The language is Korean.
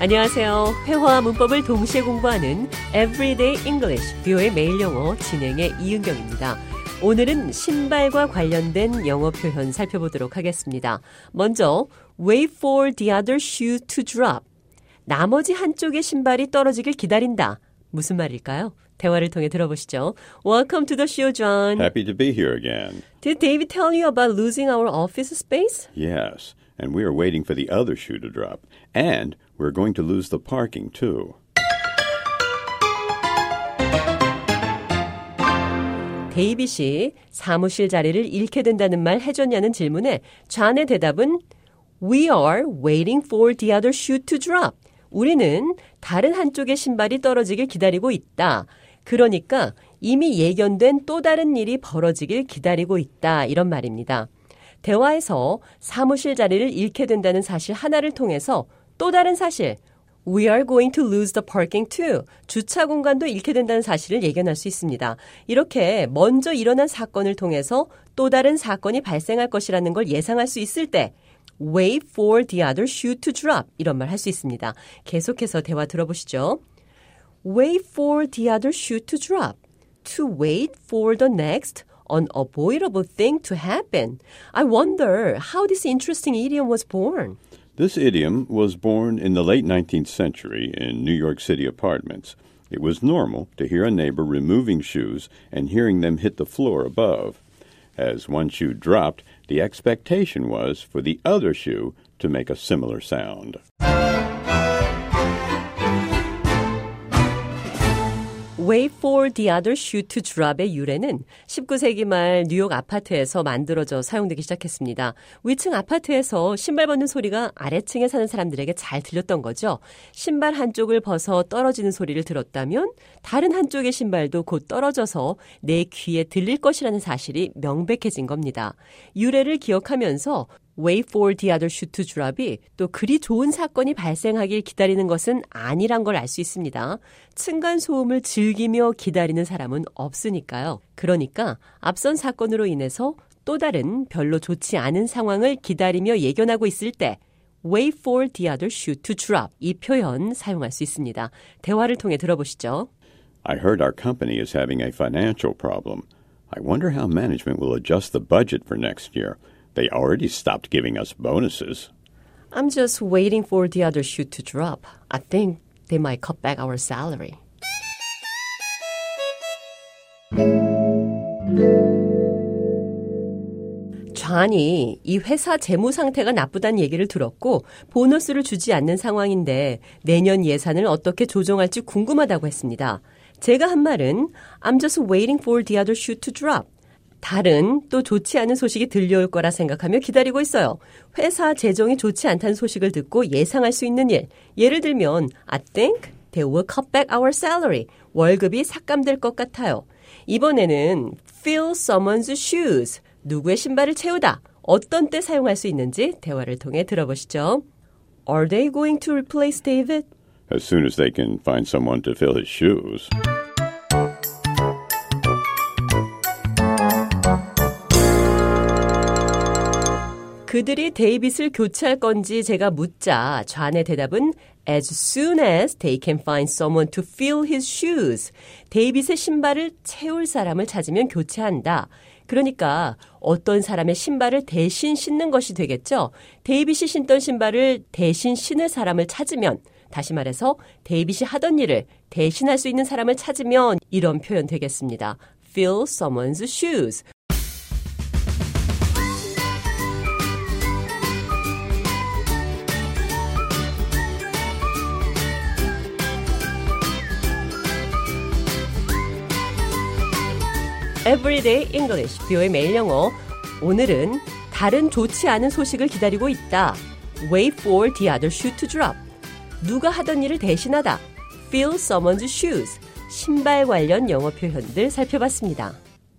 안녕하세요. 회화와 문법을 동시에 공부하는 Everyday English, 뷰의 매일 영어 진행의 이은경입니다. 오늘은 신발과 관련된 영어 표현 살펴보도록 하겠습니다. 먼저, wait for the other shoe to drop. 나머지 한쪽의 신발이 떨어지길 기다린다. 무슨 말일까요? 대화를 통해 들어보시죠. Welcome to the show, John. Happy to be here again. Did David tell you about losing our office space? Yes, and we are waiting for the other shoe to drop. And we're going to lose the parking too. 데이빗이 사무실 자리를 잃게 된다는 말 해줬냐는 질문에 좌의 대답은 We are waiting for the other shoe to drop. 우리는 다른 한쪽의 신발이 떨어지길 기다리고 있다. 그러니까 이미 예견된 또 다른 일이 벌어지길 기다리고 있다. 이런 말입니다. 대화에서 사무실 자리를 잃게 된다는 사실 하나를 통해서 또 다른 사실, We are going to lose the parking too. 주차 공간도 잃게 된다는 사실을 예견할 수 있습니다. 이렇게 먼저 일어난 사건을 통해서 또 다른 사건이 발생할 것이라는 걸 예상할 수 있을 때 wait for the other shoe to drop 이런 말 할 수 있습니다. 계속해서 대화 들어보시죠. wait for the other shoe to drop. to wait for the next unavoidable thing to happen. I wonder how this interesting idiom was born. This idiom was born in the late 19th century in New York City apartments. It was normal to hear a neighbor removing shoes and hearing them hit the floor above. As one shoe dropped, the expectation was for the other shoe to make a similar sound. Wait for the other shoe to drop의 유래는 19세기 말 뉴욕 아파트에서 만들어져 사용되기 시작했습니다. 위층 아파트에서 신발 벗는 소리가 아래층에 사는 사람들에게 잘 들렸던 거죠. 신발 한쪽을 벗어 떨어지는 소리를 들었다면 다른 한쪽의 신발도 곧 떨어져서 내 귀에 들릴 것이라는 사실이 명백해진 겁니다. 유래를 기억하면서 wait for the other shoe to drop이 또 그리 좋은 사건이 발생하길 기다리는 것은 아니란 걸 알 수 있습니다. 층간 소음을 즐기며 기다리는 사람은 없으니까요. 그러니까 앞선 사건으로 인해서 또 다른 별로 좋지 않은 상황을 기다리며 예견하고 있을 때 other shoe to drop 이 표현 사용할 수 있습니다. 대화를 통해 들어보시죠. I heard our company is having a financial problem. I wonder how management will adjust the budget for next year. They already stopped giving us bonuses. I'm just waiting for the other shoe to drop. I think they might cut back our salary. 좌니 이 회사 재무 상태가 나쁘다는 얘기를 들었고 보너스를 주지 않는 상황인데 내년 예산을 어떻게 조정할지 궁금하다고 했습니다. 제가 한 말은 I'm just waiting for the other shoe to drop. 다른 또 좋지 않은 소식이 들려올 거라 생각하며 기다리고 있어요. 회사 재정이 좋지 않다는 소식을 듣고 예상할 수 있는 일. 예를 들면 I think they will cut back our salary. 월급이 삭감될 것 같아요. 이번에는 fill someone's shoes. 누구의 신발을 채우다. 어떤 때 사용할 수 있는지 대화를 통해 들어보시죠. Are they going to replace David? As soon as they can find someone to fill his shoes. 그들이 데이빗을 교체할 건지 제가 묻자 좌의 대답은 as soon as they can find someone to fill his shoes. 데이빗의 신발을 채울 사람을 찾으면 교체한다. 그러니까 어떤 사람의 신발을 대신 신는 것이 되겠죠. 데이빗이 신던 신발을 대신 신을 사람을 찾으면 다시 말해서 데이빗이 하던 일을 대신할 수 있는 사람을 찾으면 이런 표현 되겠습니다. fill someone's shoes. Everyday English, 뷰의 매일 영어. 오늘은 다른 좋지 않은 소식을 기다리고 있다. Wait for the other shoe to drop. 누가 하던 일을 대신하다. Fill someone's shoes. 신발 관련 영어 표현들 살펴봤습니다.